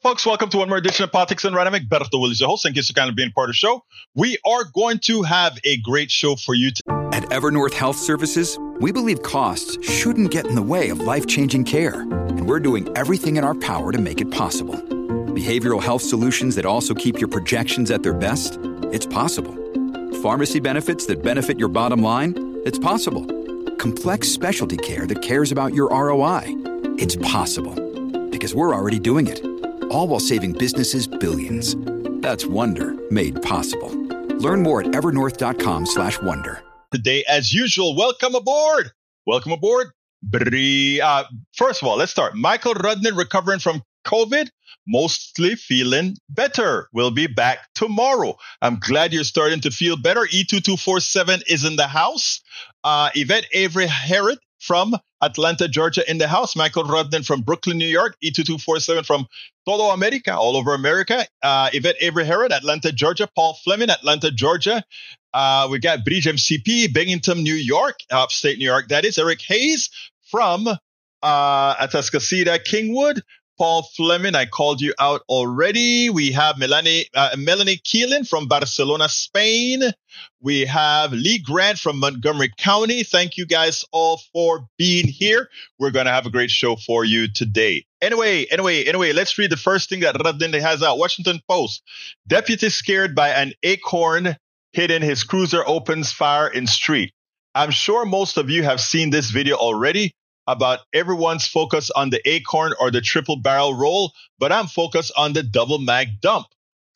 Folks, welcome to one more edition of Politics Done Right. Berto Willies, your host. Thank you so kindly being part of the show. We are going to have a great show for you today. At Evernorth Health Services, we believe costs shouldn't get in the way of life-changing care, and we're doing everything in our power to make it possible. Behavioral health solutions that also keep your projections at their best? It's possible. Pharmacy benefits that benefit your bottom line? It's possible. Complex specialty care that cares about your ROI? It's possible. Because we're already doing it. All while saving businesses billions. That's Wonder made possible. Learn more at evernorth.com/wonder. Today, as usual, welcome aboard. Welcome aboard. Uh, first of all, let's start. Michael Rudnin recovering from COVID, mostly feeling better. We'll be back tomorrow. I'm glad you're starting to feel better. E2247 is in the house. Uh, Yvette Avery Herod from Atlanta, Georgia in the house. Michael Rudnin from Brooklyn, New York. E2247 from Todo America, all over America. Uh, Yvette Avery Herod, Atlanta, Georgia. Paul Fleming, Atlanta, Georgia. Uh, we got Bridge MCP, Binghamton, New York, upstate New York. That is Eric Hayes from uh, Atascocita, Kingwood. Paul Fleming, I called you out already. We have Melanie, uh, Melanie Keelan from Barcelona, Spain. We have Lee Grant from Montgomery County. Thank you guys all for being here. We're going to have a great show for you today. Anyway, anyway, anyway, let's read the first thing that Radin has out. Washington Post. Deputy scared by an acorn hitting his cruiser opens fire in street. I'm sure most of you have seen this video already about everyone's focus on the acorn or the triple barrel roll, but I'm focused on the double mag dump.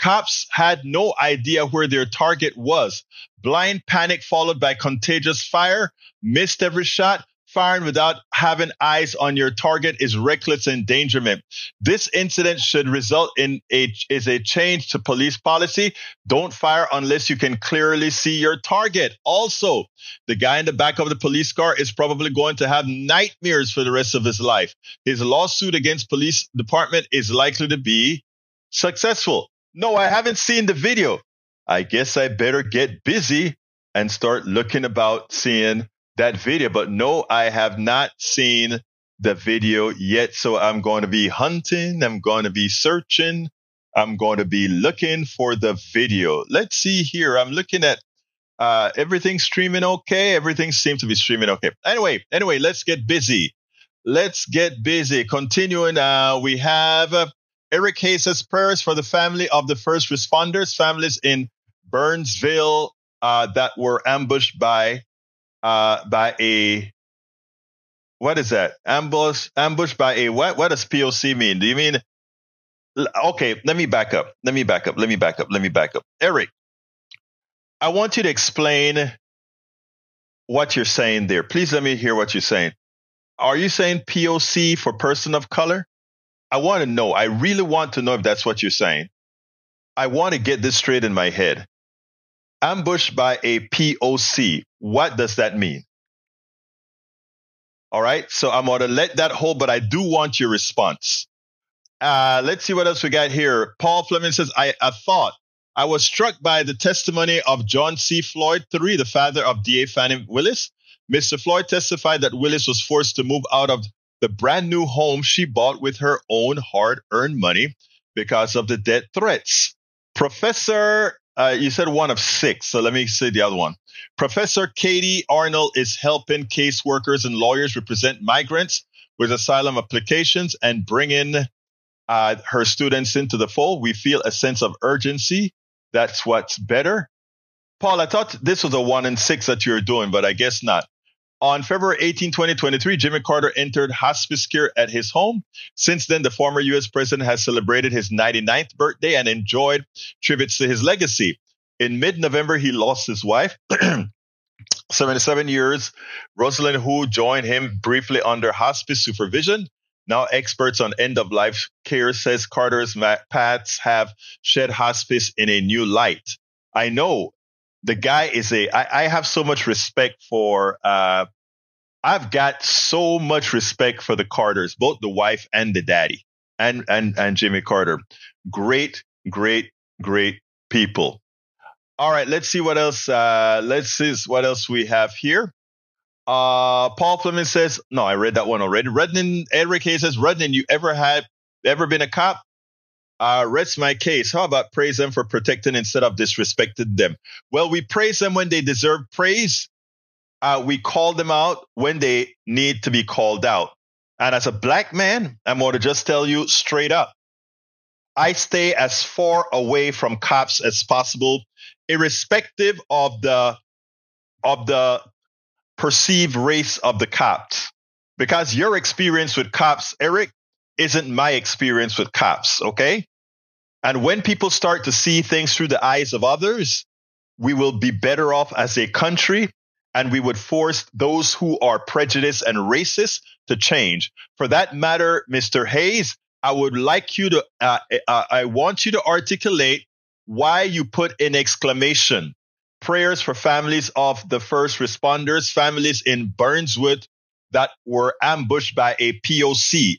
Cops had no idea where their target was. Blind panic followed by contagious fire, missed every shot, firing without having eyes on your target is reckless endangerment. This incident should result in a is a change to police policy. Don't fire unless you can clearly see your target. Also, the guy in the back of the police car is probably going to have nightmares for the rest of his life. His lawsuit against police department is likely to be successful. No, I haven't seen the video. I guess I better get busy and start looking about seeing that video. But no, I have not seen the video yet. So I'm going to be hunting. I'm going to be searching. I'm going to be looking for the video. Let's see here. I'm looking at uh, everything streaming okay. Everything seems to be streaming okay. Anyway, anyway, let's get busy. Let's get busy. Continuing, uh, we have uh, Eric Hayes' prayers for the family of the first responders, families in Burnsville uh, that were ambushed by uh, by a what is that? Ambush ambush by a what what does poc mean? Do you mean okay let me back up let me back up let me back up let me back up. Eric i want you to explain what you're saying there. Please let me hear what you're saying. Are you saying poc for person of color? I want to know. I really want to know if that's what you're saying. I want to get this straight in my head ambushed by a POC. What does that mean? All right. So I'm going to let that hold, but I do want your response. Uh, let's see what else we got here. Paul Fleming says, I, I thought I was struck by the testimony of John C. Floyd III, the father of DA Fani Willis. Mr. Floyd testified that Willis was forced to move out of the brand new home she bought with her own hard earned money because of the debt threats. Professor uh, you said one of six, so let me say the other one. Professor Katie Arnold is helping caseworkers and lawyers represent migrants with asylum applications and bringing uh, her students into the fold. We feel a sense of urgency. That's what's better. Paul, I thought this was a one in six that you're doing, but I guess not. On February 18, 2023, Jimmy Carter entered hospice care at his home. Since then, the former U.S. president has celebrated his 99th birthday and enjoyed tributes to his legacy. In mid November, he lost his wife. 77 years, Rosalynn who joined him briefly under hospice supervision. Now, experts on end of life care says Carter's paths have shed hospice in a new light. I know the guy is a. I, I have so much respect for. Uh, I've got so much respect for the Carters, both the wife and the daddy, and and and Jimmy Carter. Great, great, great people. All right, let's see what else. Uh, let's see what else we have here. Uh, Paul Fleming says, no, I read that one already. Redden, Eric Hayes says, Redden, you ever had, ever been a cop? Uh, rest my case. How about praise them for protecting instead of disrespecting them? Well, we praise them when they deserve praise. Uh, we call them out when they need to be called out. And as a black man, I'm going to just tell you straight up. I stay as far away from cops as possible, irrespective of the of the perceived race of the cops. Because your experience with cops, Eric, isn't my experience with cops, okay? And when people start to see things through the eyes of others, we will be better off as a country and we would force those who are prejudiced and racist to change. For that matter, Mr. Hayes, I would like you to, uh, uh, I want you to articulate why you put in exclamation prayers for families of the first responders, families in Burnswood that were ambushed by a POC.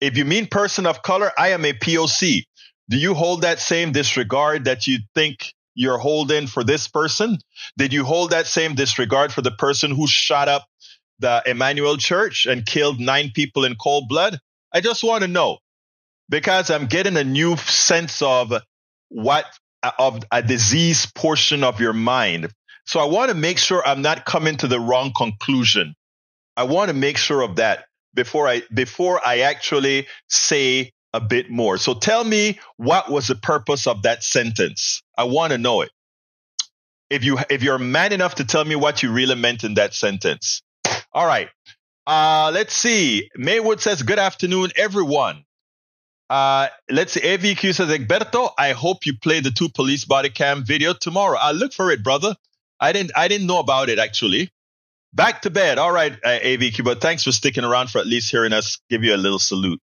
If you mean person of color, I am a POC do you hold that same disregard that you think you're holding for this person? Did you hold that same disregard for the person who shot up the Emanuel Church and killed nine people in cold blood? I just want to know because I'm getting a new sense of what of a disease portion of your mind. So I want to make sure I'm not coming to the wrong conclusion. I want to make sure of that before I before I actually say a bit more. So tell me what was the purpose of that sentence? I want to know it. If you if you're man enough to tell me what you really meant in that sentence. All right. Uh, let's see. Maywood says, Good afternoon, everyone. Uh, let's see. AVQ says, Egberto, I hope you play the two police body cam video tomorrow. I'll look for it, brother. I didn't I didn't know about it actually. Back to bed. All right, uh, AVQ, but thanks for sticking around for at least hearing us give you a little salute.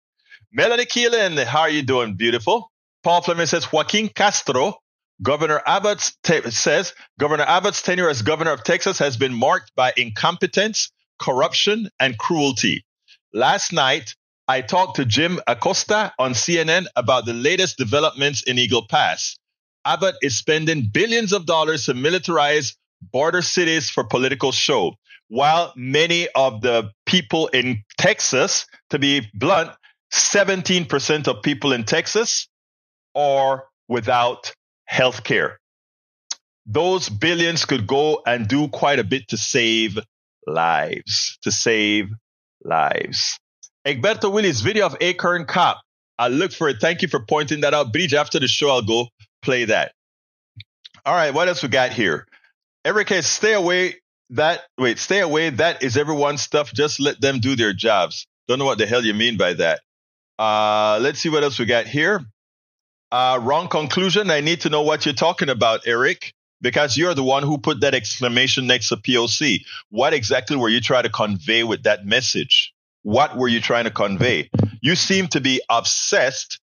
Melanie Keelan, how are you doing? Beautiful. Paul Fleming says Joaquin Castro, Governor Abbott te- says Governor Abbott's tenure as governor of Texas has been marked by incompetence, corruption, and cruelty. Last night, I talked to Jim Acosta on CNN about the latest developments in Eagle Pass. Abbott is spending billions of dollars to militarize border cities for political show, while many of the people in Texas, to be blunt, 17% of people in Texas are without health care. Those billions could go and do quite a bit to save lives, to save lives. Egberto Willies video of Acorn Cop. I look for it. Thank you for pointing that out. Bridge, after the show, I'll go play that. All right, what else we got here? Eric stay away. That wait, stay away. That is everyone's stuff. Just let them do their jobs. Don't know what the hell you mean by that. Uh, let's see what else we got here. Uh, wrong conclusion. I need to know what you're talking about, Eric, because you're the one who put that exclamation next to POC. What exactly were you trying to convey with that message? What were you trying to convey? You seem to be obsessed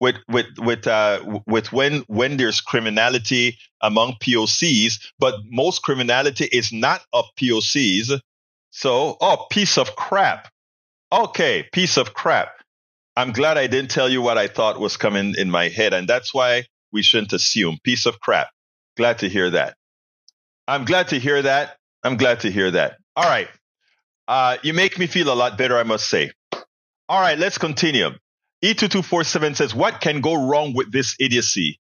with with with uh, with when when there's criminality among POCs, but most criminality is not of POCs. So, oh, piece of crap. Okay, piece of crap. I'm glad I didn't tell you what I thought was coming in my head. And that's why we shouldn't assume. Piece of crap. Glad to hear that. I'm glad to hear that. I'm glad to hear that. All right. Uh, you make me feel a lot better, I must say. All right, let's continue. E2247 says, What can go wrong with this idiocy?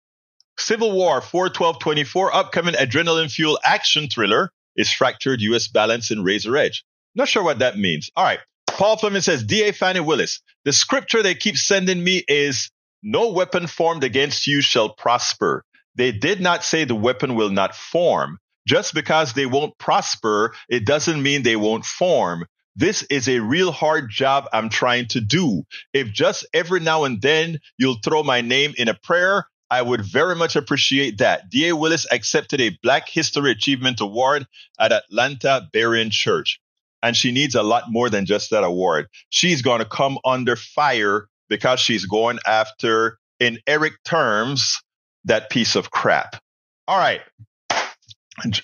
Civil War 41224, upcoming adrenaline fuel action thriller is fractured U.S. balance in Razor Edge. Not sure what that means. All right. Paul Fleming says, D.A. Fani Willis, the scripture they keep sending me is, no weapon formed against you shall prosper. They did not say the weapon will not form. Just because they won't prosper, it doesn't mean they won't form. This is a real hard job I'm trying to do. If just every now and then you'll throw my name in a prayer, I would very much appreciate that. D.A. Willis accepted a Black History Achievement Award at Atlanta Berean Church and she needs a lot more than just that award. She's going to come under fire because she's going after, in Eric terms, that piece of crap. All right.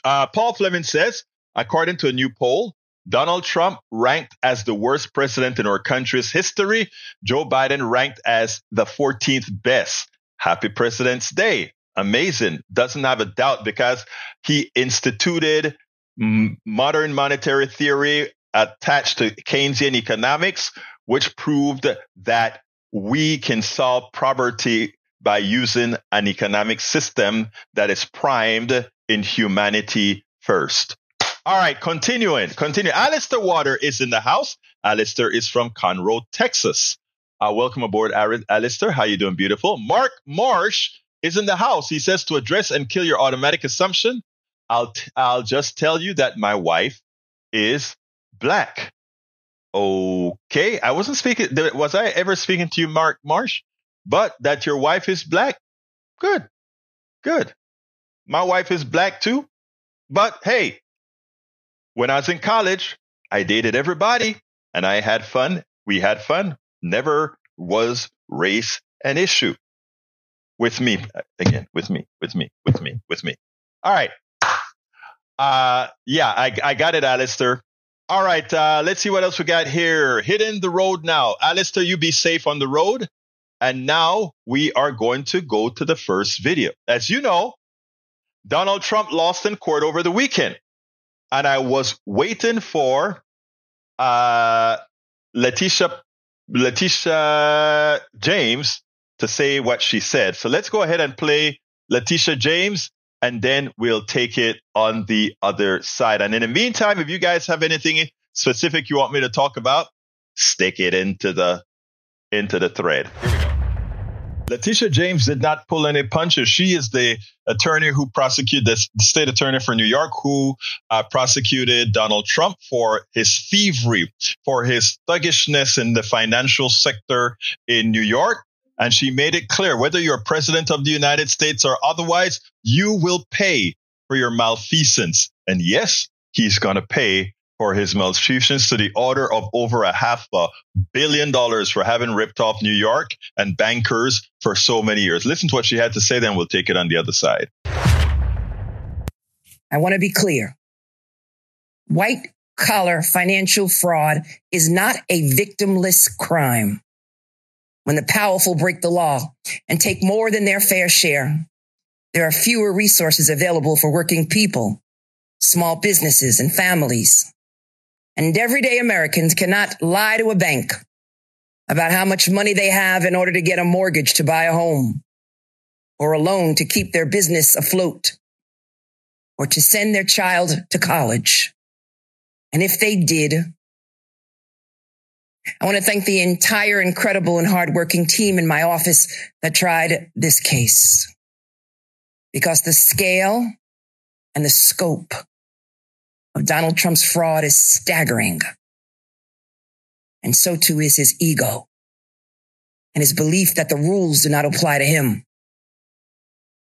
Uh, Paul Fleming says, according to a new poll, Donald Trump ranked as the worst president in our country's history. Joe Biden ranked as the 14th best. Happy President's Day. Amazing. Doesn't have a doubt because he instituted modern monetary theory attached to Keynesian economics, which proved that we can solve poverty by using an economic system that is primed in humanity first. All right, continuing, continue. Alistair Water is in the house. Alistair is from Conroe, Texas. Uh, welcome aboard, Alistair. How you doing, beautiful? Mark Marsh is in the house. He says to address and kill your automatic assumption. I'll t- I'll just tell you that my wife is black. Okay, I wasn't speaking. Was I ever speaking to you, Mark Marsh? But that your wife is black. Good, good. My wife is black too. But hey, when I was in college, I dated everybody and I had fun. We had fun. Never was race an issue with me uh, again, with me, with me, with me, with me. All right. Uh, yeah, I, I got it, Alistair. All right. Uh, let's see what else we got here. Hitting the road now. Alistair, you be safe on the road. And now we are going to go to the first video. As you know, Donald Trump lost in court over the weekend. And I was waiting for uh, Letitia, Letitia James to say what she said. So let's go ahead and play Letitia James and then we'll take it on the other side. And in the meantime, if you guys have anything specific you want me to talk about, stick it into the into the thread. Here we go. Letitia James did not pull any punches. She is the attorney who prosecuted the state attorney for New York, who uh, prosecuted Donald Trump for his thievery, for his thuggishness in the financial sector in New York. And she made it clear whether you're president of the United States or otherwise, you will pay for your malfeasance. And yes, he's going to pay for his malfeasance to the order of over a half a billion dollars for having ripped off New York and bankers for so many years. Listen to what she had to say, then we'll take it on the other side. I want to be clear. White collar financial fraud is not a victimless crime when the powerful break the law and take more than their fair share. There are fewer resources available for working people, small businesses and families. And everyday Americans cannot lie to a bank about how much money they have in order to get a mortgage to buy a home or a loan to keep their business afloat or to send their child to college. And if they did, I want to thank the entire incredible and hardworking team in my office that tried this case because the scale and the scope of Donald Trump's fraud is staggering. And so too is his ego and his belief that the rules do not apply to him.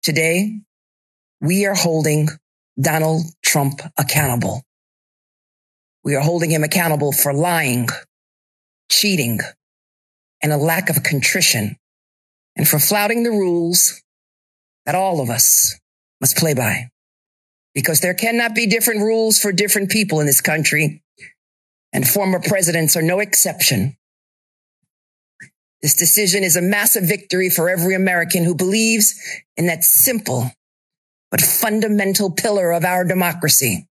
Today, we are holding Donald Trump accountable. We are holding him accountable for lying cheating, and a lack of contrition, and for flouting the rules that all of us must play by. Because there cannot be different rules for different people in this country, and former presidents are no exception. This decision is a massive victory for every American who believes in that simple but fundamental pillar of our democracy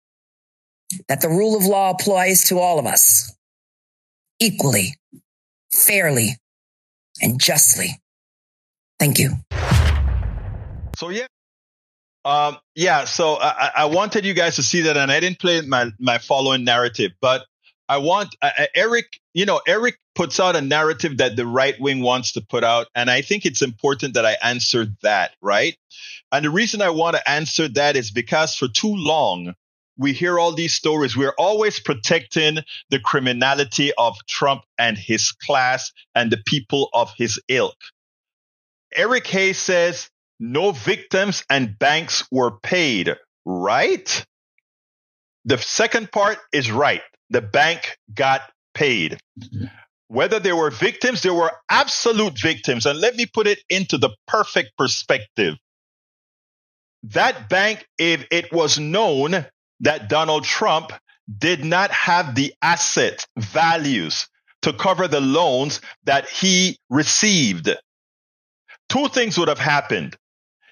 that the rule of law applies to all of us equally, fairly, and justly. Thank you. So yeah. Um, yeah, so I, I, wanted you guys to see that, and I didn't play my my following narrative, but I want Eric. You know, Eric puts out a narrative that the right wing wants to put out, and I think it's important that I answer that, right? And the reason I want to answer that is because for too long we hear all these stories. We're always protecting the criminality of Trump and his class and the people of his ilk. Eric Hayes says no victims and banks were paid, right? The second part is right. The bank got paid. Whether there were victims, there were absolute victims. And let me put it into the perfect perspective. That bank, if it was known that Donald Trump did not have the asset values to cover the loans that he received. Two things would have happened.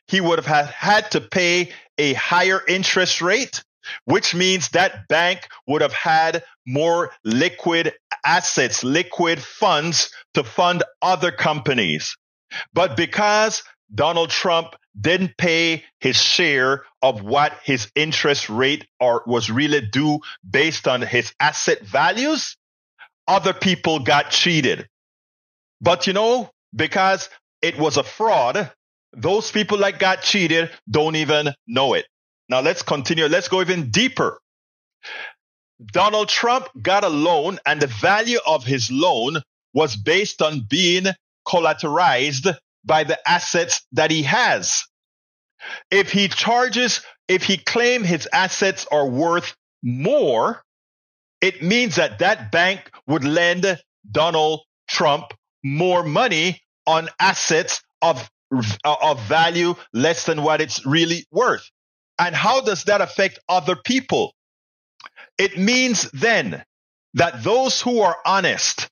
He would have had, to pay a higher interest rate, which means that bank would have had more liquid assets, liquid funds to fund other companies. But because Donald Trump didn't pay his share of what his interest rate or was really due based on his asset values, other people got cheated. But you know, because it was a fraud, those people that got cheated don't even know it. Now let's continue. Let's go even deeper. Donald Trump got a loan and the value of his loan was based on being collateralized by the assets that he has. If he charges, if he claim his assets are worth more, it means that that bank would lend Donald Trump more money on assets of, of value less than what it's really worth. And how does that affect other people? It means then that those who are honest,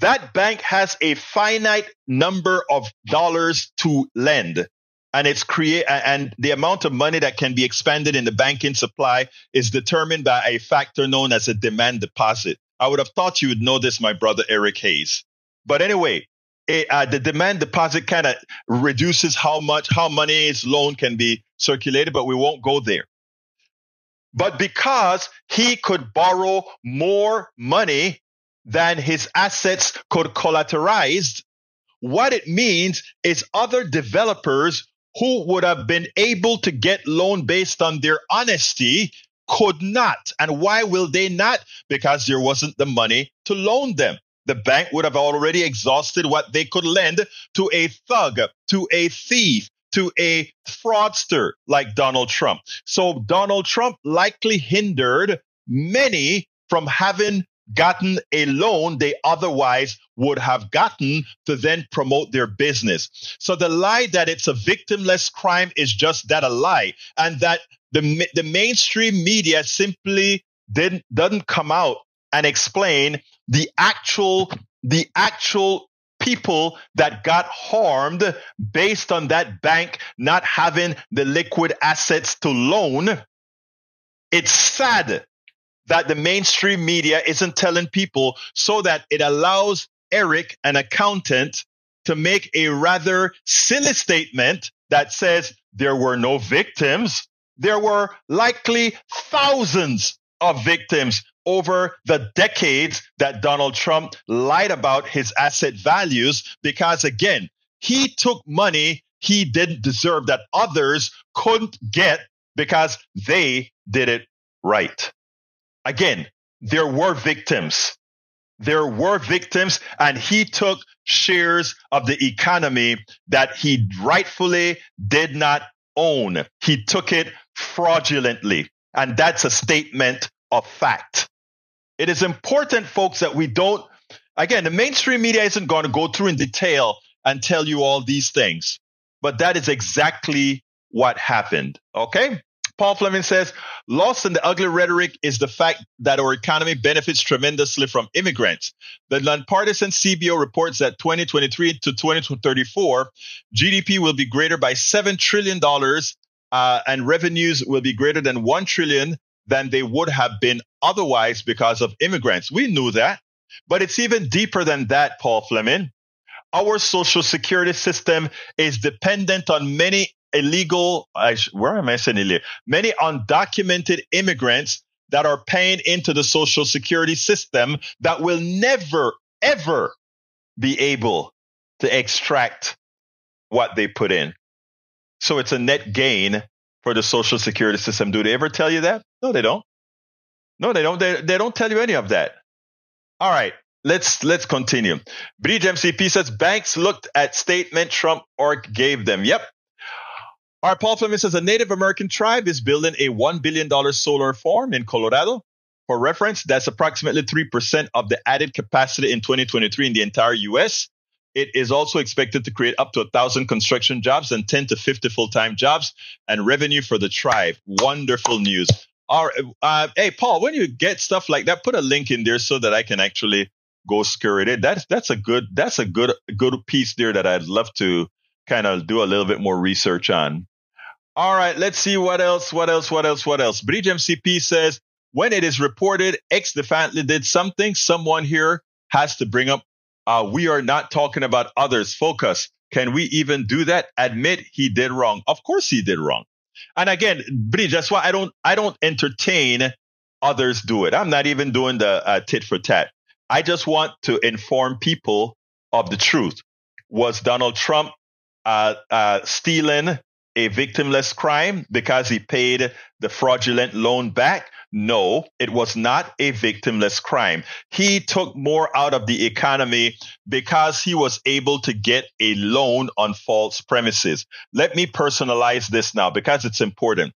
that bank has a finite number of dollars to lend and it's create and the amount of money that can be expanded in the banking supply is determined by a factor known as a demand deposit. I would have thought you would know this, my brother Eric Hayes. But anyway, it, uh, the demand deposit kind of reduces how much how money's loan can be circulated, but we won't go there. But because he could borrow more money than his assets could collateralize, what it means is other developers who would have been able to get loan based on their honesty could not. And why will they not? Because there wasn't the money to loan them. The bank would have already exhausted what they could lend to a thug, to a thief, to a fraudster like Donald Trump. So Donald Trump likely hindered many from having gotten a loan they otherwise would have gotten to then promote their business. So the lie that it's a victimless crime is just that a lie. And that the, the mainstream media simply didn't, doesn't come out and explain the actual, the actual people that got harmed based on that bank not having the liquid assets to loan. It's sad that the mainstream media isn't telling people so that it allows Eric, an accountant, to make a rather silly statement that says there were no victims. There were likely thousands of victims over the decades that Donald Trump lied about his asset values because, again, he took money he didn't deserve that others couldn't get because they did it right. Again, there were victims. There were victims, and he took shares of the economy that he rightfully did not own. He took it fraudulently. And that's a statement of fact. It is important, folks, that we don't, again, the mainstream media isn't going to go through in detail and tell you all these things, but that is exactly what happened. Okay. Paul Fleming says, lost in the ugly rhetoric is the fact that our economy benefits tremendously from immigrants. The nonpartisan CBO reports that 2023 to 2034, GDP will be greater by $7 trillion uh, and revenues will be greater than 1 trillion than they would have been otherwise because of immigrants. We knew that, but it's even deeper than that, Paul Fleming. Our social security system is dependent on many illegal, where am I saying illegal? Many undocumented immigrants that are paying into the social security system that will never, ever be able to extract what they put in. So it's a net gain for the social security system. Do they ever tell you that? No, they don't. No, they don't. They, they don't tell you any of that. All right. Let's let's continue. Bridge MCP says banks looked at statement Trump org gave them. Yep, our Paul Fleming says a Native American tribe is building a $1 billion solar farm in Colorado. For reference, that's approximately 3% of the added capacity in 2023 in the entire US. It is also expected to create up to 1,000 construction jobs and 10 to 50 full time jobs and revenue for the tribe. Wonderful news. Our, uh, hey, Paul, when you get stuff like that, put a link in there so that I can actually go scurry it. That's that's a good that's a good good piece there that I'd love to kind of do a little bit more research on. All right, let's see what else, what else, what else, what else. Bridge MCP says, when it is reported X defiantly did something, someone here has to bring up, uh, we are not talking about others. Focus. Can we even do that? Admit he did wrong. Of course he did wrong. And again, Bridge, that's why I don't, I don't entertain others do it. I'm not even doing the uh, tit for tat. I just want to inform people of the truth. Was Donald Trump uh, uh, stealing a victimless crime because he paid the fraudulent loan back? No, it was not a victimless crime. He took more out of the economy because he was able to get a loan on false premises. Let me personalize this now because it's important.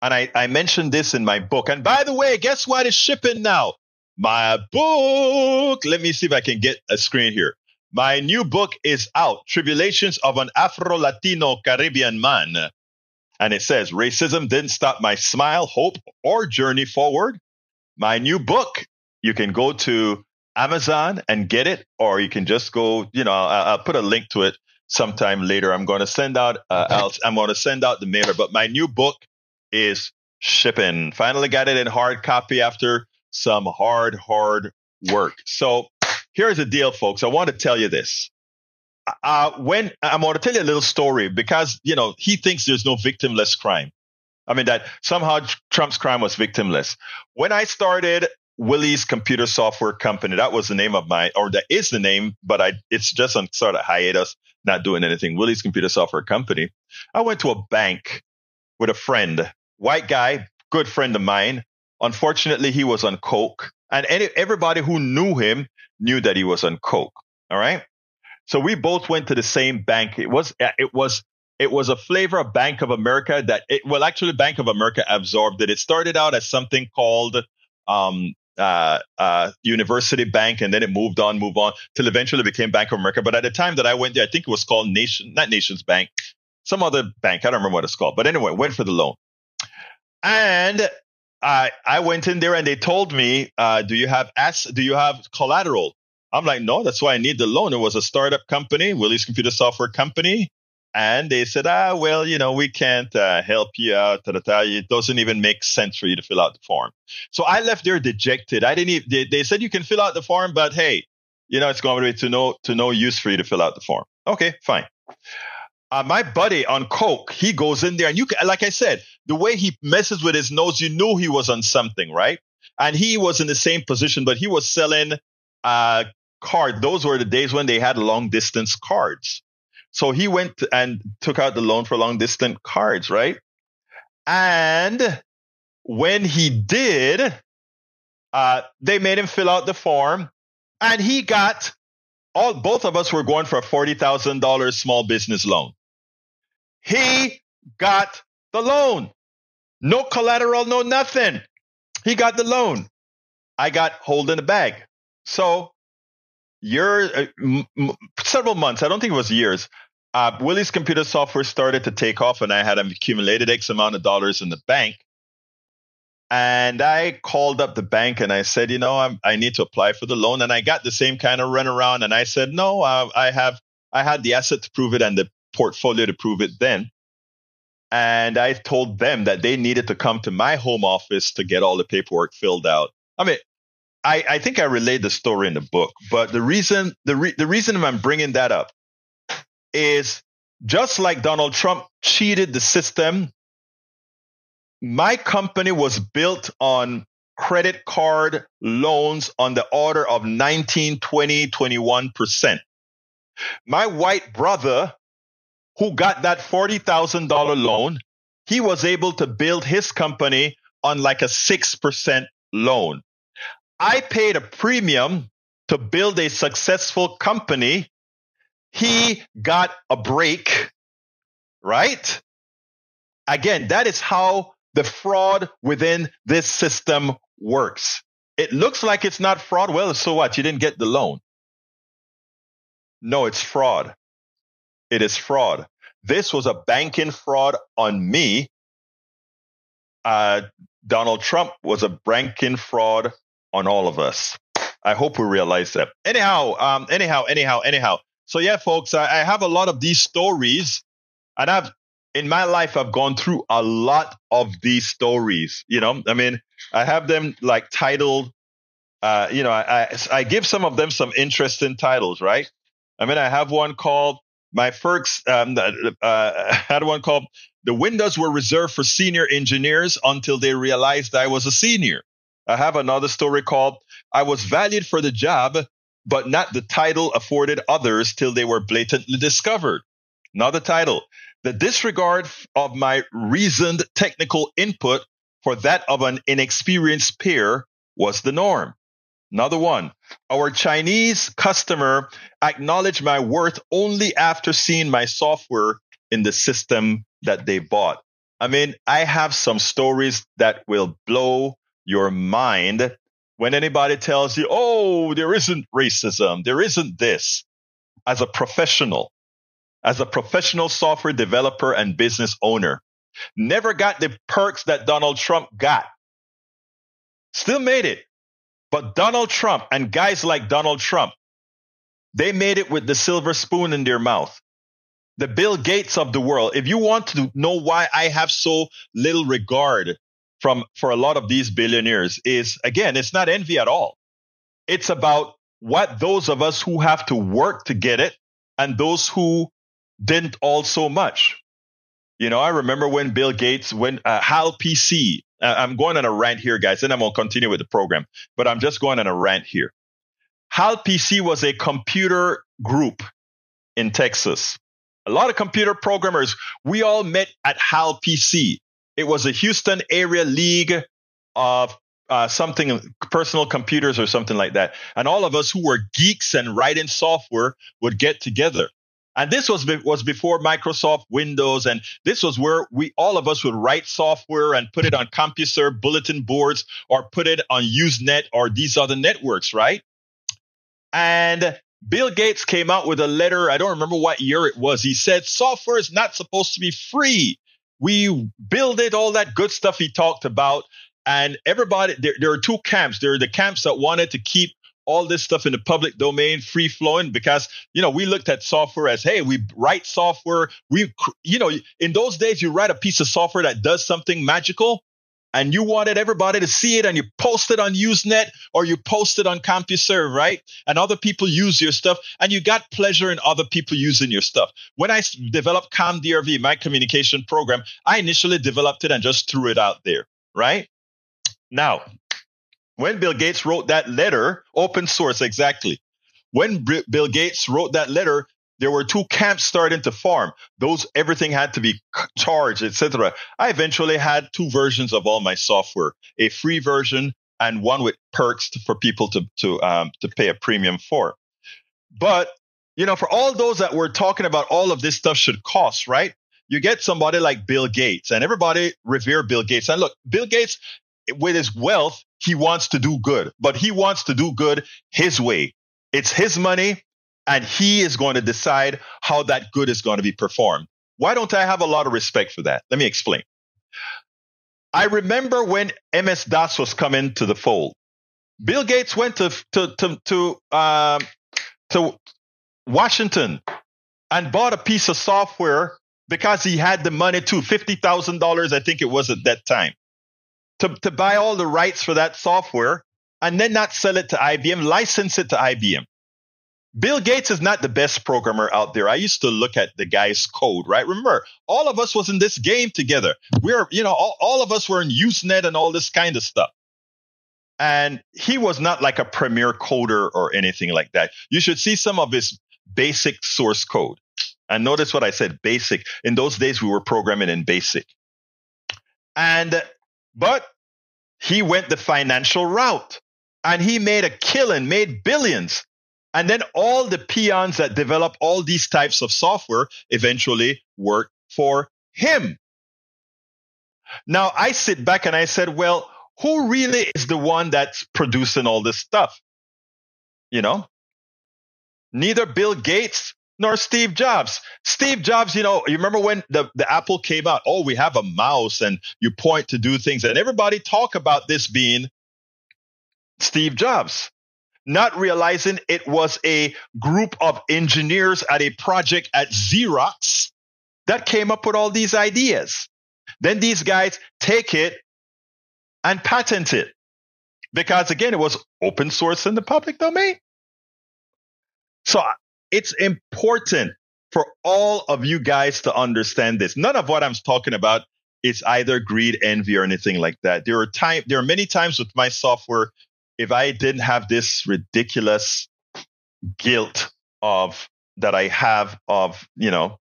And I, I mentioned this in my book. And by the way, guess what is shipping now? My book. Let me see if I can get a screen here. My new book is out Tribulations of an Afro Latino Caribbean Man. And it says, Racism didn't stop my smile, hope, or journey forward. My new book, you can go to Amazon and get it, or you can just go, you know, I'll, I'll put a link to it sometime later. I'm going to send out, uh, I'll, I'm going to send out the mailer, but my new book is shipping. Finally got it in hard copy after some hard, hard work. So here's the deal, folks. I want to tell you this. Uh, when I'm going to tell you a little story because, you know, he thinks there's no victimless crime. I mean, that somehow Trump's crime was victimless. When I started Willies computer software company, that was the name of my, or that is the name, but I, it's just on sort of hiatus, not doing anything. Willies computer software company. I went to a bank with a friend, white guy, good friend of mine. Unfortunately, he was on coke, and any, everybody who knew him knew that he was on coke. All right. So we both went to the same bank. It was uh, it was it was a flavor of Bank of America that it well actually Bank of America absorbed it. It started out as something called um, uh, uh, University Bank, and then it moved on, moved on till eventually became Bank of America. But at the time that I went there, I think it was called Nation, not Nations Bank, some other bank. I don't remember what it's called. But anyway, went for the loan, and I I went in there and they told me, uh, "Do you have ass? Do you have collateral?" I'm like, "No, that's why I need the loan." It was a startup company, Willies Computer Software Company, and they said, "Ah, well, you know, we can't uh, help you out. It doesn't even make sense for you to fill out the form." So I left there dejected. I didn't. Even, they, they said you can fill out the form, but hey, you know, it's going to be to no to no use for you to fill out the form. Okay, fine. Uh, my buddy on coke, he goes in there, and you, like I said, the way he messes with his nose, you knew he was on something, right? And he was in the same position, but he was selling uh, card. Those were the days when they had long distance cards. So he went and took out the loan for long distance cards, right? And when he did, uh, they made him fill out the form, and he got all. Both of us were going for a forty thousand dollars small business loan. He got the loan. No collateral, no nothing. He got the loan. I got hold in the bag. So year, uh, m- m- several months, I don't think it was years, uh, Willies computer software started to take off and I had accumulated X amount of dollars in the bank. And I called up the bank and I said, you know, I'm, i need to apply for the loan. And I got the same kind of runaround. And I said, no, uh, I have, I had the asset to prove it and the portfolio to prove it then. And I told them that they needed to come to my home office to get all the paperwork filled out. I mean, I, I think I relayed the story in the book, but the reason the re, the reason I'm bringing that up is just like Donald Trump cheated the system. My company was built on credit card loans on the order of 19, 20, 21%. My white brother who got that $40,000 loan, he was able to build his company on like a 6% loan. I paid a premium to build a successful company. He got a break, right? Again, that is how the fraud within this system works. It looks like it's not fraud. Well, so what? You didn't get the loan. No, it's fraud. It is fraud. This was a banking fraud on me. Uh, Donald Trump was a banking fraud on all of us. I hope we realize that. Anyhow, um, anyhow, anyhow, anyhow. So yeah, folks, I, I have a lot of these stories, and I've in my life I've gone through a lot of these stories. You know, I mean, I have them like titled. Uh, you know, I, I I give some of them some interesting titles, right? I mean, I have one called my first, um, uh, had one called the windows were reserved for senior engineers until they realized I was a senior. I have another story called I was valued for the job, but not the title afforded others till they were blatantly discovered. Not Another title, the disregard of my reasoned technical input for that of an inexperienced peer was the norm. Another one, our Chinese customer acknowledged my worth only after seeing my software in the system that they bought. I mean, I have some stories that will blow your mind when anybody tells you, oh, there isn't racism, there isn't this. As a professional, as a professional software developer and business owner, never got the perks that Donald Trump got. Still made it. But Donald Trump and guys like Donald Trump, they made it with the silver spoon in their mouth. The Bill Gates of the world. If you want to know why I have so little regard from for a lot of these billionaires is again, it's not envy at all. It's about what those of us who have to work to get it and those who didn't all so much. You know, I remember when Bill Gates, when uh, HAL PC, I'm going on a rant here, guys, and I'm going to continue with the program, but I'm just going on a rant here. HAL PC was a computer group in Texas. A lot of computer programmers, we all met at HAL PC. It was a Houston area league of uh, something personal computers or something like that. And all of us who were geeks and writing software would get together. And this was was before Microsoft Windows, and this was where we all of us would write software and put it on CompuServe bulletin boards or put it on Usenet or these other networks, right? And Bill Gates came out with a letter. I don't remember what year it was. He said software is not supposed to be free we build it, all that good stuff he talked about. And everybody, there, there are two camps. There are the camps that wanted to keep all this stuff in the public domain free flowing because you know we looked at software as hey we write software we you know in those days you write a piece of software that does something magical and you wanted everybody to see it and you post it on Usenet or you post it on CompuServe, right? And other people use your stuff and you got pleasure in other people using your stuff. When I developed ComDRV, my communication program, I initially developed it and just threw it out there, right? Now, when Bill Gates wrote that letter, open source, exactly. When Bill Gates wrote that letter, there were two camps starting to form. Those everything had to be charged, etc. I eventually had two versions of all my software: a free version and one with perks to, for people to to um, to pay a premium for. But you know, for all those that were talking about all of this stuff should cost, right? You get somebody like Bill Gates, and everybody revere Bill Gates. And look, Bill Gates, with his wealth, he wants to do good, but he wants to do good his way. It's his money and he is going to decide how that good is going to be performed. Why don't I have a lot of respect for that? Let me explain. I remember when MS DOS was coming to the fold. Bill Gates went to to to to, um, to Washington and bought a piece of software because he had the money to fifty thousand dollars, I think it was at that time, to to buy all the rights for that software and then not sell it to IBM, license it to IBM. Bill Gates is not the best programmer out there. I used to look at the guy's code, right? Remember, all of us was in this game together. We're, you know, all, all of us were in Usenet and all this kind of stuff. And he was not like a premier coder or anything like that. You should see some of his basic source code. And notice what I said, basic. In those days, we were programming in basic. And, but he went the financial route and he made a killing, made billions and then all the peons that develop all these types of software eventually work for him. Now I sit back and I said, well, who really is the one that's producing all this stuff? You know, neither Bill Gates nor Steve Jobs. Steve Jobs, you know, you remember when the, the Apple came out? Oh, we have a mouse and you point to do things. And everybody talk about this being Steve Jobs not realizing it was a group of engineers at a project at Xerox that came up with all these ideas. Then these guys take it and patent it because again, it was open source in the public domain. So it's important for all of you guys to understand this. None of what I'm talking about is either greed, envy, or anything like that. There are time, there are many times with my software, if I didn't have this ridiculous guilt of that I have of, you know,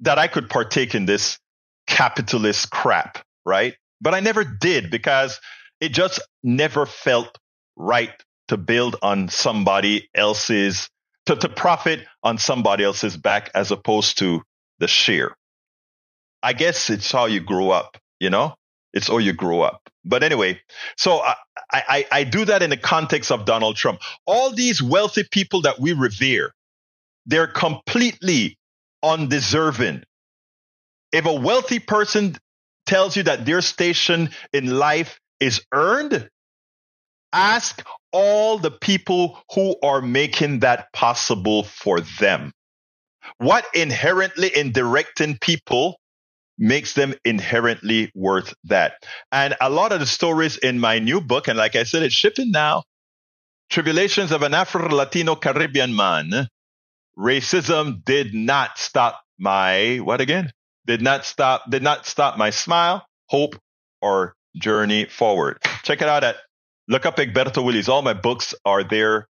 that I could partake in this capitalist crap, right? But I never did because it just never felt right to build on somebody else's, to, to profit on somebody else's back as opposed to the share. I guess it's how you grow up, you know? It's how you grow up. But anyway, so I, I, I do that in the context of Donald Trump. All these wealthy people that we revere, they're completely undeserving. If a wealthy person tells you that their station in life is earned, ask all the people who are making that possible for them. What inherently in directing people makes them inherently worth that? And a lot of the stories in my new book, and like I said, it's shipping now. Tribulations of an Afro Latino Caribbean man. Racism did not stop my, what again? Did not stop, did not stop my smile, hope, or journey forward. Check it out at look up Egberto Willies. All my books are there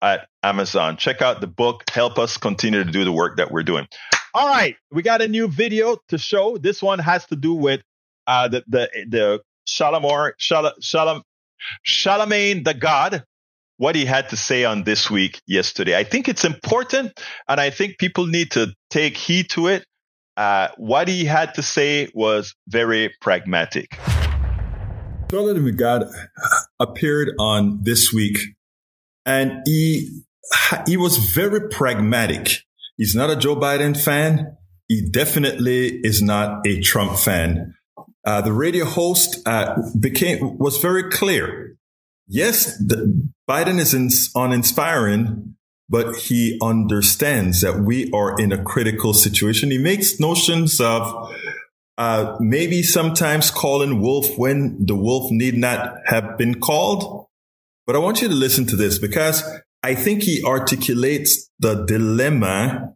at Amazon. Check out the book. Help us continue to do the work that we're doing. All right, we got a new video to show. This one has to do with uh, the the the Shalamar Shalom Shalom Charlamagne tha God. What he had to say on this week yesterday. I think it's important, and I think people need to take heed to it. Uh, what he had to say was very pragmatic. Charlamagne tha God appeared on this week, and he he was very pragmatic. He's not a Joe Biden fan. He definitely is not a Trump fan. Uh, the radio host uh, became was very clear. Yes, the, Biden is in, uninspiring, but he understands that we are in a critical situation. He makes notions of uh, maybe sometimes calling wolf when the wolf need not have been called. But I want you to listen to this because I think he articulates the dilemma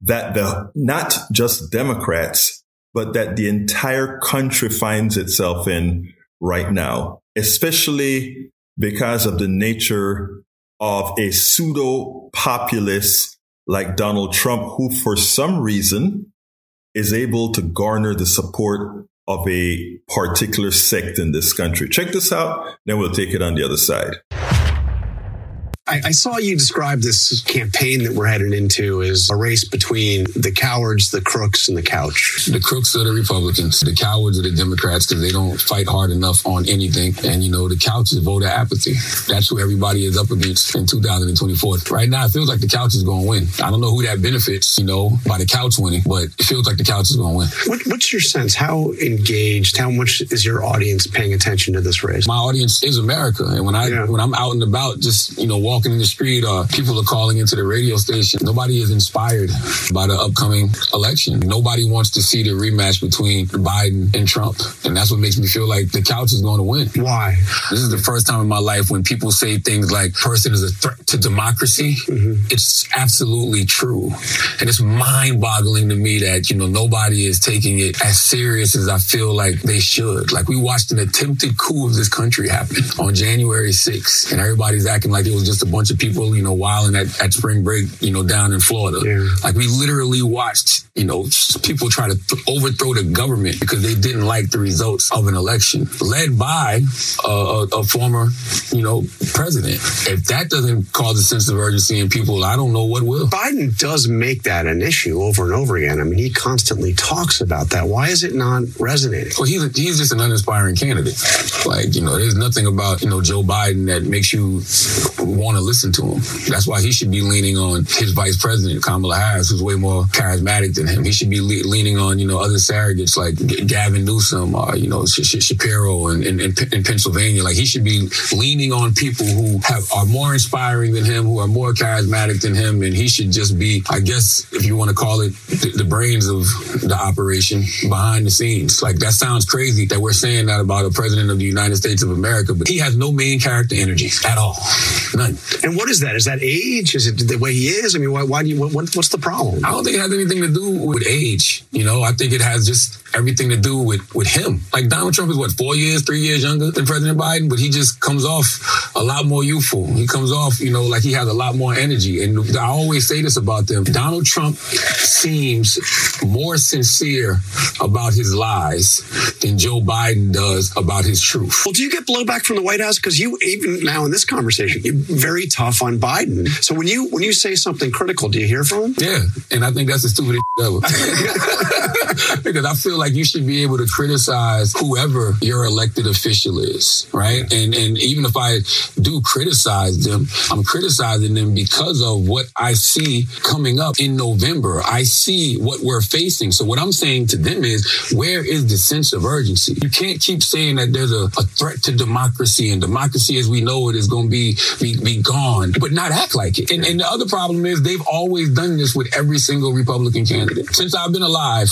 that the, not just Democrats, but that the entire country finds itself in right now, especially because of the nature of a pseudo populist like Donald Trump, who for some reason is able to garner the support of a particular sect in this country. Check this out, then we'll take it on the other side. I, I, saw you describe this campaign that we're heading into as a race between the cowards, the crooks, and the couch. The crooks are the Republicans. The cowards are the Democrats because they don't fight hard enough on anything. And, you know, the couch is voter apathy. That's who everybody is up against in 2024. Right now, it feels like the couch is going to win. I don't know who that benefits, you know, by the couch winning, but it feels like the couch is going to win. What, what's your sense? How engaged, how much is your audience paying attention to this race? My audience is America. And when I, yeah. when I'm out and about, just, you know, walking walking in the street or people are calling into the radio station. Nobody is inspired by the upcoming election. Nobody wants to see the rematch between Biden and Trump. And that's what makes me feel like the couch is going to win. Why? This is the first time in my life when people say things like person is a threat to democracy. Mm-hmm. It's absolutely true. And it's mind boggling to me that, you know, nobody is taking it as serious as I feel like they should. Like we watched an attempted coup of this country happen on January 6th and everybody's acting like it was just a bunch of people, you know, wilding at, at spring break, you know, down in Florida. Yeah. Like we literally watched, you know, people try to th- overthrow the government because they didn't like the results of an election led by a, a, a former, you know, president. If that doesn't cause a sense of urgency in people, I don't know what will. Biden does make that an issue over and over again. I mean, he constantly talks about that. Why is it not resonating? Well, he's, a, he's just an uninspiring candidate. Like, you know, there's nothing about, you know, Joe Biden that makes you want to listen to him. That's why he should be leaning on his vice president, Kamala Harris, who's way more charismatic than him. He should be le- leaning on, you know, other surrogates like Gavin Newsom or, you know, Sh- Sh- Shapiro in, in, in, Pennsylvania. Like he should be leaning on people who have are more inspiring than him, who are more charismatic than him. And he should just be, I guess, if you want to call it the, the brains of the operation behind the scenes. Like that sounds crazy that we're saying that about a president of the United States of America, but he has no main character energy at all. None. And what is that? Is that age? Is it the way he is? I mean, why, why do you, what, what's the problem? I don't think it has anything to do with age. You know, I think it has just everything to do with, with him. Like Donald Trump is what, four years, three years younger than President Biden, but he just comes off a lot more youthful. He comes off, you know, like he has a lot more energy. And I always say this about them. Donald Trump seems more sincere about his lies than Joe Biden does about his truth. Well, do you get blowback from the White House? Because you, even now in this conversation, you're very tough on Biden. So when you when you say something critical, do you hear from him? Yeah, and I think that's the stupidest ever. because I feel like you should be able to criticize whoever your elected official is, right? And and even if I do criticize them, I'm criticizing them because of what I see coming up in November. I see what we're facing. So what I'm saying to them is, where is the sense of urgency? You can't keep saying that there's a, a threat to democracy and democracy as we know it is going to be, be be gone, but not act like it. And, and the other problem is they've always done this with every single Republican candidate since I've been alive.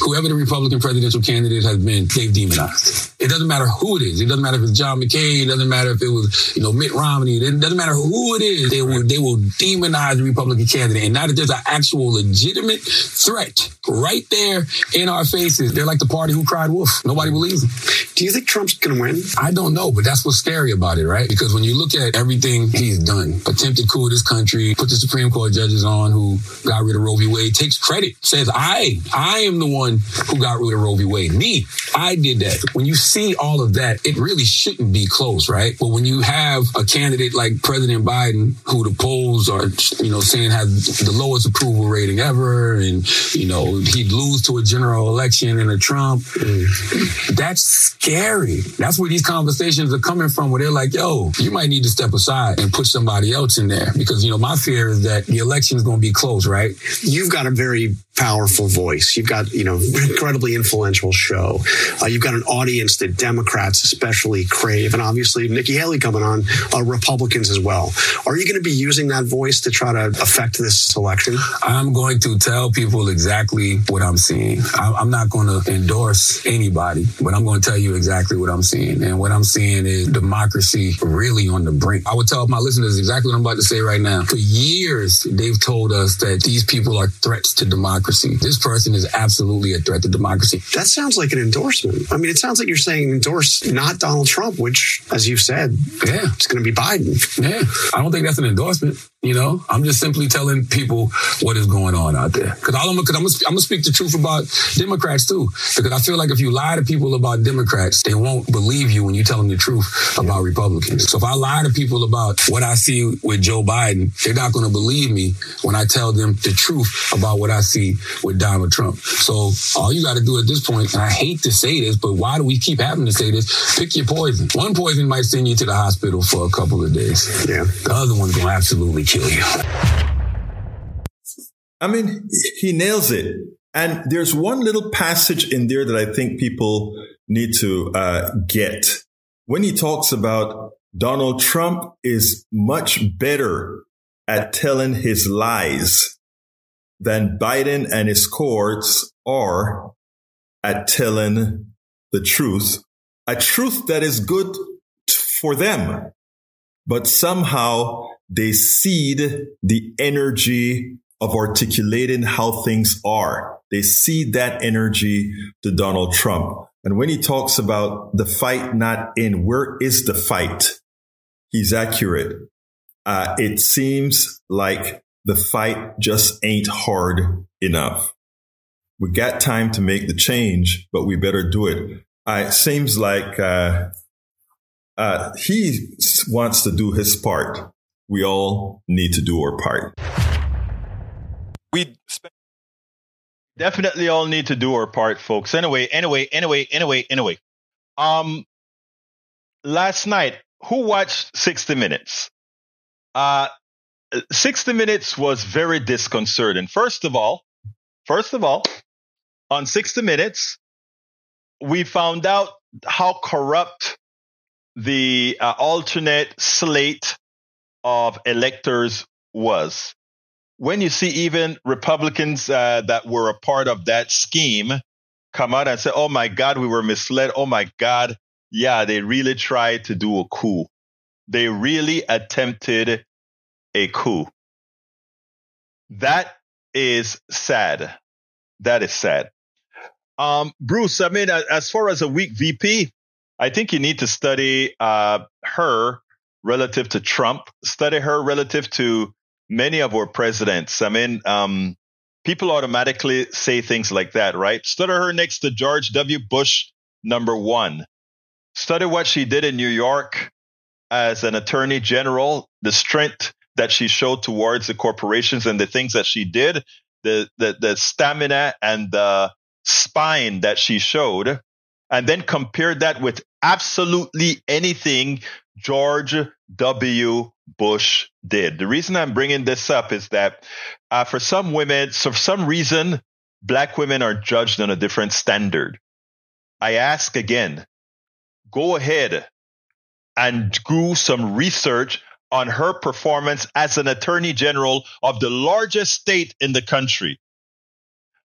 Whoever the Republican presidential candidate has been, they've demonized. It doesn't matter who it is. It doesn't matter if it's John McCain. It doesn't matter if it was, you know, Mitt Romney. It doesn't matter who it is. They will, they will demonize the Republican candidate. And now that there's an actual legitimate threat right there in our faces, they're like the party who cried wolf. Nobody believes them. Do you think Trump's going to win? I don't know, but that's what's scary about it, right? Because when you look at everything he's done, attempted coup of this country, put the Supreme Court judges on who got rid of Roe v. Wade, takes credit, says, I, I am the one who got rid of Roe v. Wade. Me, I did that. When you see all of that, it really shouldn't be close, right? But when you have a candidate like President Biden, who the polls are, you know, saying has the lowest approval rating ever, and, you know, he'd lose to a general election and a Trump, mm. that's scary. That's where these conversations are coming from, where they're like, yo, you might need to step aside and put somebody else in there. Because, you know, my fear is that the election is going to be close, right? You've got a very powerful voice. You've got, you know, incredibly influential show. Uh, you've got an audience that Democrats especially crave. And obviously, Nikki Haley coming on, uh, Republicans as well. Are you going to be using that voice to try to affect this election? I'm going to tell people exactly what I'm seeing. I'm not going to endorse anybody, but I'm going to tell you exactly what I'm seeing. And what I'm seeing is democracy really on the brink. I would tell my listeners exactly what I'm about to say right now. For years, they've told us that these people are threats to democracy. This person is absolutely a threat to democracy. That sounds like an endorsement. I mean, it sounds like you're saying endorse not Donald Trump, which, as you said, Yeah. it's going to be Biden. Yeah, I don't think that's an endorsement. You know, I'm just simply telling people what is going on out there. Because I'm, cause I'm, I'm gonna speak the truth about Democrats too. Because I feel like if you lie to people about Democrats, they won't believe you when you tell them the truth about Republicans. So if I lie to people about what I see with Joe Biden, they're not gonna believe me when I tell them the truth about what I see with Donald Trump. So all you got to do at this point, and I hate to say this, but why do we keep having to say this? Pick your poison. One poison might send you to the hospital for a couple of days. Yeah. The other one's gonna absolutely kill you. I mean, he nails it. And there's one little passage in there that I think people need to uh, get. When he talks about Donald Trump is much better at telling his lies than Biden and his courts are at telling the truth, a truth that is good for them. But somehow they cede the energy of articulating how things are. They cede that energy to Donald Trump. And when he talks about the fight not in, where is the fight? He's accurate. Uh, it seems like the fight just ain't hard enough. We got time to make the change, but we better do it. Uh, it seems like uh, uh, he wants to do his part. We all need to do our part. we definitely all need to do our part, folks. Anyway, anyway, anyway, anyway, anyway. Um, last night, who watched 60 Minutes? Uh, 60 Minutes was very disconcerting. First of all, first of all, on 60 Minutes, we found out how corrupt the uh, alternate slate of electors was when you see even Republicans uh, that were a part of that scheme come out and say, "Oh my God, we were misled. Oh my God, yeah, they really tried to do a coup. They really attempted a coup. That is sad. That is sad. Um, Bruce, I mean, as far as a weak VP, I think you need to study uh, her relative to Trump, study her relative to many of our presidents. I mean, um, people automatically say things like that, right? Study her next to George W. Bush, number one. Study what she did in New York as an attorney general, the strength that she showed towards the corporations and the things that she did, the, the, the stamina and the spine that she showed, and then compare that with absolutely anything George W. Bush did. The reason I'm bringing this up is that uh, for some women, so for some reason, black women are judged on a different standard. I ask again, go ahead and do some research on her performance as an attorney general of the largest state in the country.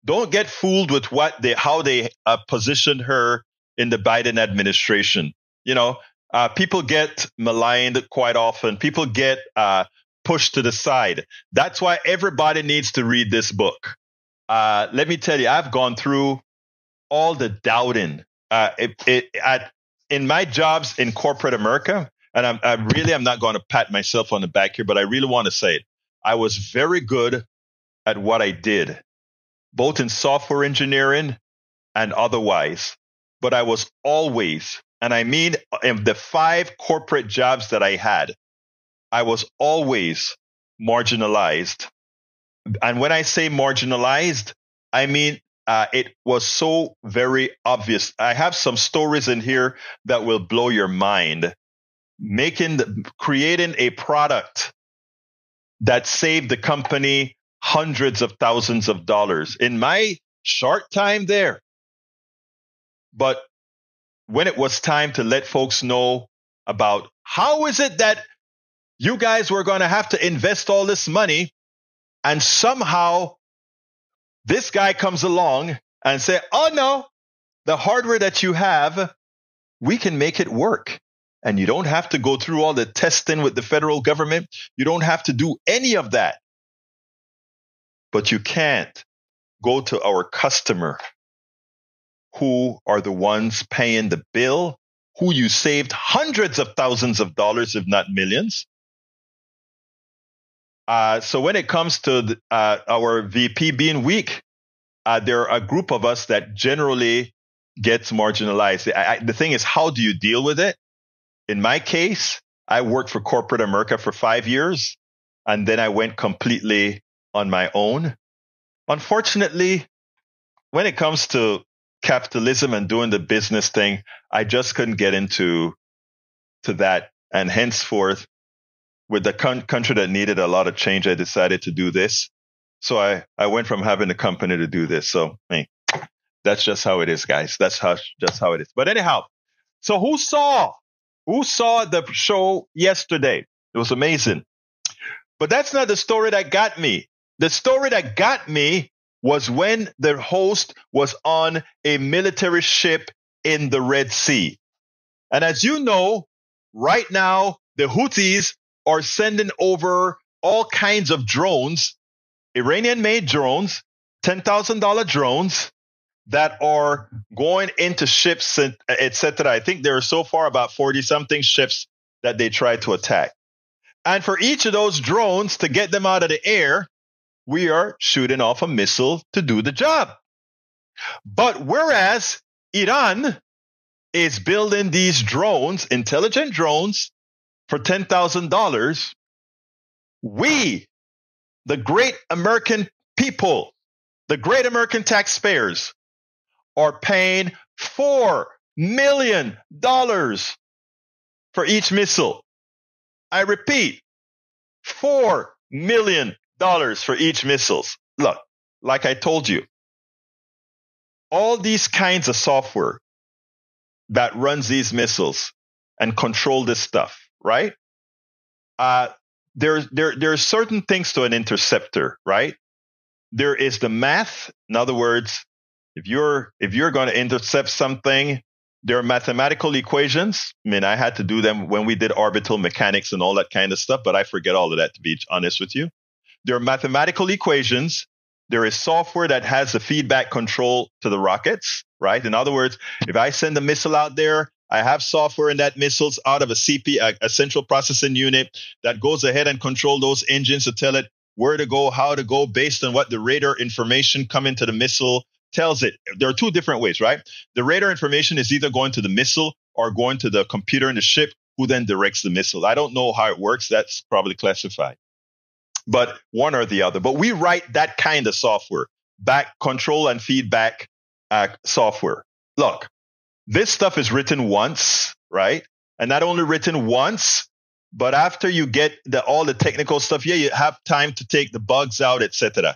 Don't get fooled with what they, how they uh, positioned her in the Biden administration. You know, uh, people get maligned quite often. People get uh, pushed to the side. That's why everybody needs to read this book. Uh, let me tell you, I've gone through all the doubting. Uh, it, it, in my jobs in corporate America, and I'm, I really am not going to pat myself on the back here, but I really want to say it. I was very good at what I did, both in software engineering and otherwise. But I was always and I mean, in the five corporate jobs that I had, I was always marginalized. And when I say marginalized, I mean, uh, it was so very obvious. I have some stories in here that will blow your mind. Making, the, creating a product that saved the company hundreds of thousands of dollars in my short time there. But when it was time to let folks know about how is it that you guys were going to have to invest all this money and somehow this guy comes along and say, "Oh no, the hardware that you have, we can make it work." And you don't have to go through all the testing with the federal government. You don't have to do any of that. But you can't go to our customer who are the ones paying the bill, who you saved hundreds of thousands of dollars, if not millions. Uh, so when it comes to the, uh, our VP being weak, uh, there are a group of us that generally gets marginalized. I, I, the thing is, how do you deal with it? In my case, I worked for corporate America for five years, and then I went completely on my own. Unfortunately, when it comes to capitalism and doing the business thing, I just couldn't get into to that. And henceforth, with the con- country that needed a lot of change, I decided to do this. So I, I went from having a company to do this. So hey, that's just how it is, guys. That's how just how it is. But anyhow, so who saw who saw the show yesterday? It was amazing. But that's not the story that got me. The story that got me was when the host was on a military ship in the Red Sea. And as you know, right now, the Houthis are sending over all kinds of drones, Iranian made drones, $10,000 drones that are going into ships, etc. I think there are so far about 40 something ships that they try to attack. And for each of those drones to get them out of the air, we are shooting off a missile to do the job. But whereas Iran is building these drones, intelligent drones, for $10,000, we, the great American people, the great American taxpayers, are paying $4 million for each missile. I repeat, $4 million dollars for each missiles. Look, like I told you, all these kinds of software that runs these missiles and control this stuff, right? Uh, there, there, there are certain things to an interceptor, right? There is the math. In other words, if you're, if you're going to intercept something There are mathematical equations. I mean, I had to do them when we did orbital mechanics and all that kind of stuff, but I forget all of that to be honest with you. There are mathematical equations. There is software that has the feedback control to the rockets, right? In other words, if I send a missile out there, I have software in that missiles out of a CP, a, a central processing unit that goes ahead and control those engines to tell it where to go, how to go based on what the radar information coming to the missile tells it there are two different ways, right? The radar information is either going to the missile or going to the computer in the ship, who then directs the missile. I don't know how it works. That's probably classified, but one or the other. But we write that kind of software, back control and feedback uh, software. Look, this stuff is written once, right? And not only written once, but after you get the, all the technical stuff, yeah, you have time to take the bugs out, etc.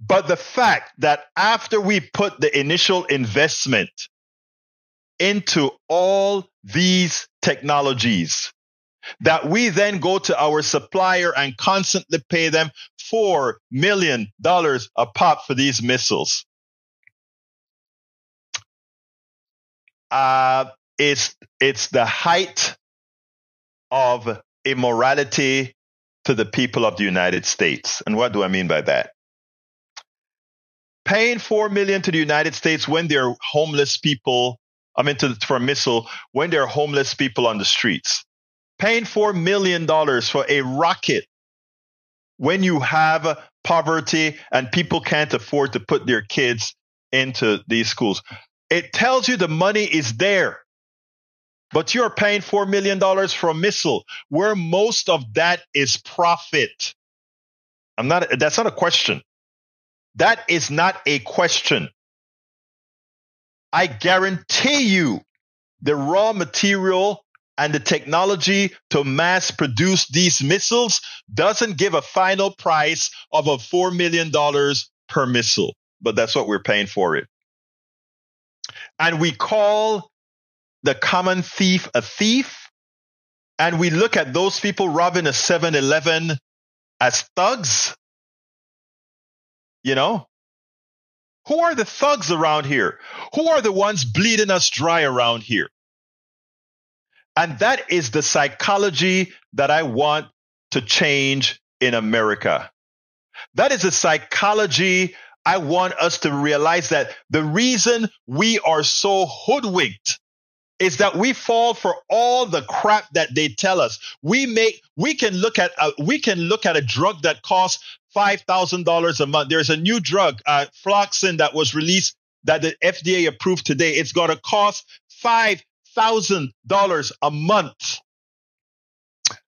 But the fact that after we put the initial investment into all these technologies, that we then go to our supplier and constantly pay them $4 million a pop for these missiles. Uh, it's, it's the height of immorality to the people of the United States. And what do I mean by that? paying four million to the United States when they're homeless people. I mean, to, for a missile when they're homeless people on the streets. Paying four million dollars for a rocket when you have poverty and people can't afford to put their kids into these schools. It tells you the money is there. But you're paying $4 million for a missile where most of that is profit. I'm not, that's not a question. That is not a question. I guarantee you the raw material and the technology to mass produce these missiles doesn't give a final price of a $4 million per missile, but that's what we're paying for it. And we call the common thief a thief. And we look at those people robbing a 7 Eleven as thugs. You know? Who are the thugs around here? Who are the ones bleeding us dry around here? And that is the psychology that I want to change in America. That is a psychology I want us to realize that the reason we are so hoodwinked is that we fall for all the crap that they tell us. We make we can look at a, we can look at a drug that costs $5,000 a month. There's a new drug, uh, Floxin, that was released that the FDA approved today. It's going to cost $5,000 a month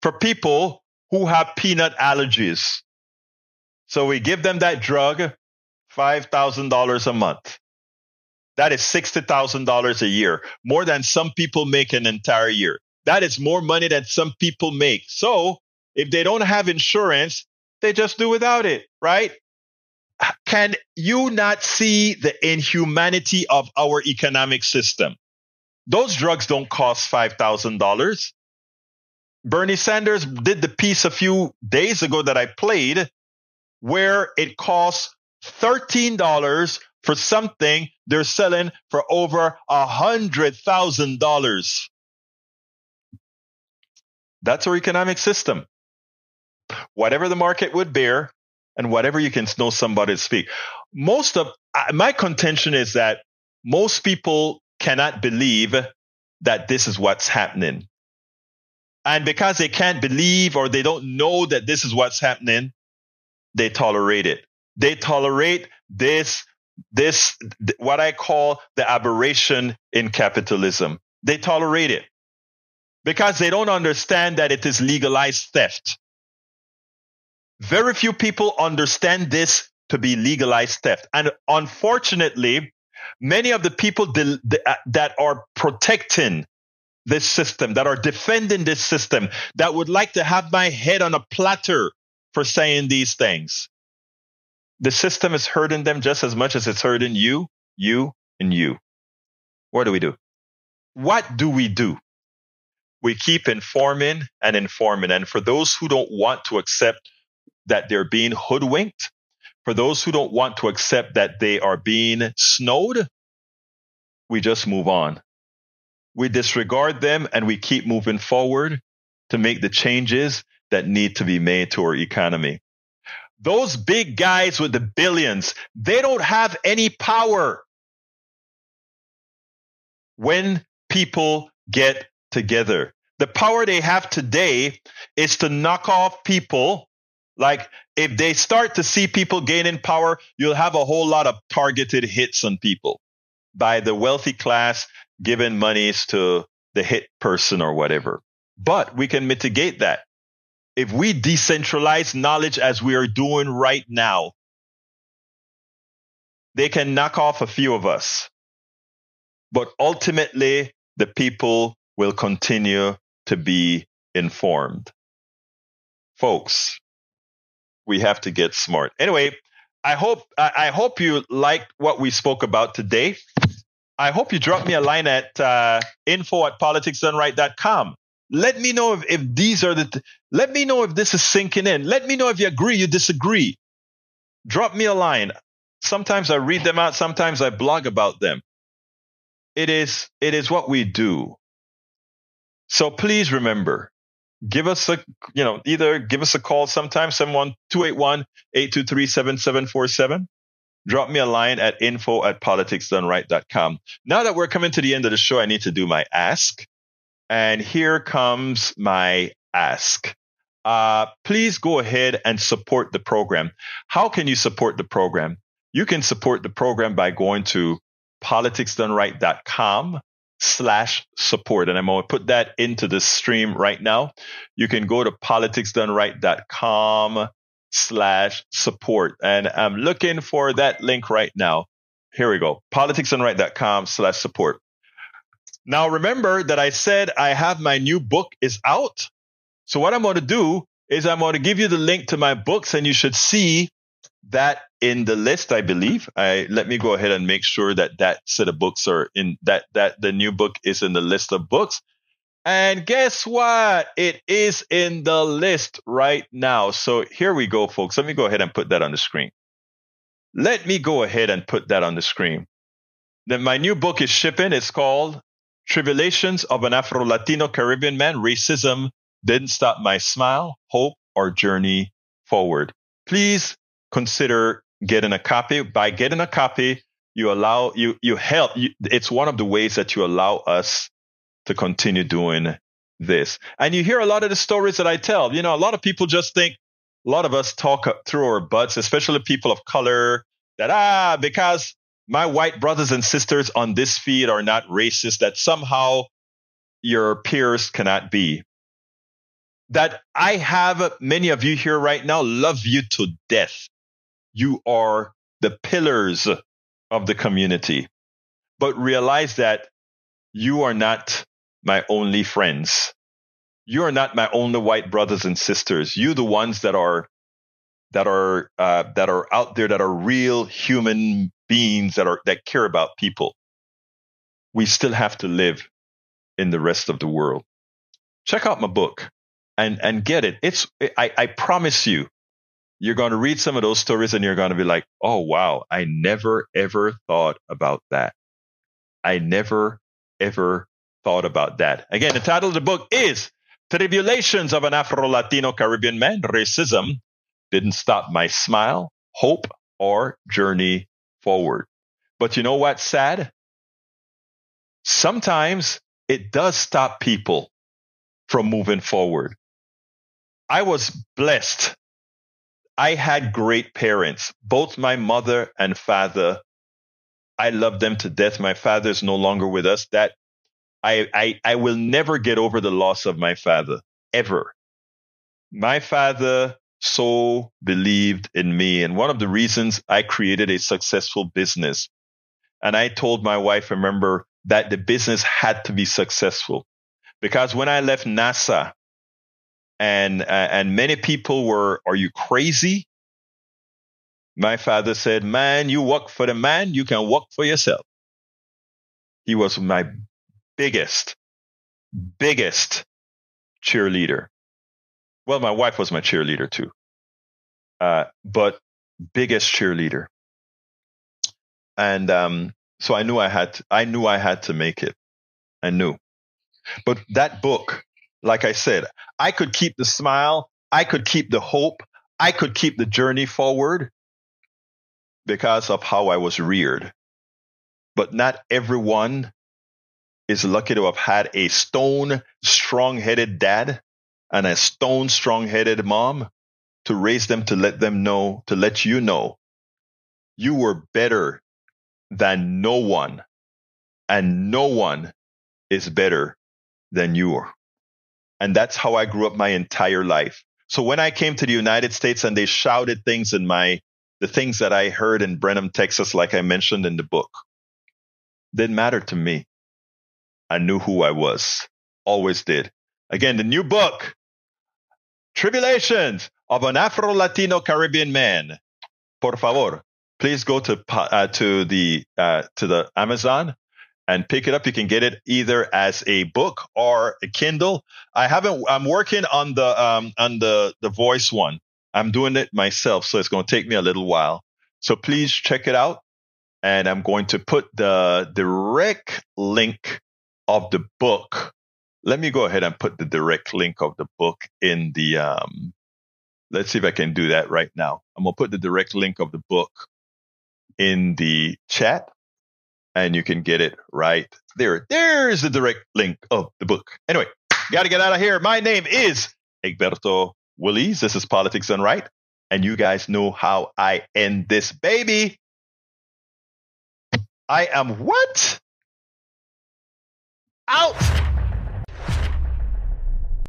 for people who have peanut allergies. So we give them that drug, $5,000 a month. That is $60,000 a year, more than some people make an entire year. That is more money than some people make. So if they don't have insurance, they just do without it, right? Can you not see the inhumanity of our economic system? Those drugs don't cost $5,000. Bernie Sanders did the piece a few days ago that I played where it costs $13 for something they're selling for over a hundred thousand dollars. That's our economic system whatever the market would bear and whatever you can know somebody to speak. Most of uh, my contention is that most people cannot believe that this is what's happening. And because they can't believe or they don't know that this is what's happening, they tolerate it. They tolerate this, this, what I call the aberration in capitalism. They tolerate it because they don't understand that it is legalized theft. Very few people understand this to be legalized theft. And unfortunately, many of the people uh, that are protecting this system, that are defending this system, that would like to have my head on a platter for saying these things. The system is hurting them just as much as it's hurting you, you, and you. What do we do? What do we do? We keep informing and informing. And for those who don't want to accept that they're being hoodwinked, for those who don't want to accept that they are being snowed, we just move on. We disregard them and we keep moving forward to make the changes that need to be made to our economy. Those big guys with the billions, they don't have any power when people get together. The power they have today is to knock off people. Like if they start to see people gaining power, you'll have a whole lot of targeted hits on people by the wealthy class giving monies to the hit person or whatever. But we can mitigate that. If we decentralize knowledge as we are doing right now, they can knock off a few of us. But ultimately, the people will continue to be informed. Folks, we have to get smart. Anyway, I hope I hope you liked what we spoke about today. I hope you drop me a line at uh, info at politicsdoneright.com. Let me know if, if these are the, th- let me know if this is sinking in. Let me know if you agree, you disagree. Drop me a line. Sometimes I read them out. Sometimes I blog about them. It is, it is what we do. So please remember, give us a, you know, either give us a call sometime, someone 281-823-7747 drop me a line at info at politicsdoneright.com. Now that we're coming to the end of the show, I need to do my ask. And here comes my ask. Uh, please go ahead and support the program. How can you support the program? You can support the program by going to politicsdoneright.com slash support. And I'm going to put that into the stream right now. You can go to politicsdoneright.com slash support. And I'm looking for that link right now. Here we go. politicsdoneright.com slash support. Now remember that I said I have my new book is out. So what I'm going to do is I'm going to give you the link to my books and you should see that in the list, I believe. I let me go ahead and make sure that that set of books are in that, that the new book is in the list of books. And guess what? It is in the list right now. So here we go, folks. Let me go ahead and put that on the screen. Let me go ahead and put that on the screen. Then my new book is shipping. It's called Tribulations of an Afro Latino Caribbean Man Racism Didn't Stop My Smile, Hope, or Journey Forward. Please consider getting a copy. By getting a copy, you allow, you, you help. You, it's one of the ways that you allow us to continue doing this. And you hear a lot of the stories that I tell. You know, a lot of people just think, a lot of us talk through our butts, especially people of color, that, ah, because my white brothers and sisters on this feed are not racist, that somehow your peers cannot be. That I have many of you here right now love you to death. You are the pillars of the community. But realize that you are not my only friends. You are not my only white brothers and sisters. You the ones that are that are uh, that are out there that are real human beings that are that care about people. We still have to live in the rest of the world. Check out my book and and get it. It's I, I promise you, you're going to read some of those stories and you're going to be like, oh wow, I never ever thought about that. I never ever thought about that. Again, the title of the book is Tribulations of an Afro Latino Caribbean Man Racism Didn't Stop My Smile, Hope, or Journey Forward. But you know what's sad? Sometimes it does stop people from moving forward. I was blessed. I had great parents, both my mother and father. I love them to death. My father is no longer with us. That I, I, I will never get over the loss of my father, ever. My father so believed in me. And one of the reasons I created a successful business. And I told my wife, remember, that the business had to be successful. Because when I left NASA, and uh, and many people were, are you crazy? My father said, man, you work for the man, you can work for yourself. He was my biggest, biggest cheerleader. Well, my wife was my cheerleader too, uh, but biggest cheerleader. And um, So I knew I had to, I knew I had to make it. I knew. But that book, like I said, I could keep the smile, I could keep the hope, I could keep the journey forward because of how I was reared. But not everyone is lucky to have had a stone strong headed dad and a stone strong headed mom to raise them to let them know, to let you know you were better than no one and no one is better than you are. And that's how I grew up my entire life. So when I came to the United States and they shouted things in my, the things that I heard in Brenham, Texas, like I mentioned in the book, didn't matter to me. I knew who I was. Always did. Again, the new book, Tribulations of an Afro Latino Caribbean Man. Por favor, please go to uh, to the uh, to the Amazon and pick it up. You can get it either as a book or a Kindle. I haven't. I'm working on the um, on the the voice one. I'm doing it myself, so it's going to take me a little while. So please check it out, and I'm going to put the direct link of the book. Let me go ahead and put the direct link of the book in the. Um, let's see if I can do that right now. I'm gonna put the direct link of the book in the chat and you can get it right there. There's the direct link of the book. Anyway, got to get out of here. My name is Egberto Willies. This is Politics Done Right. And you guys know how I end this baby. I am what? Out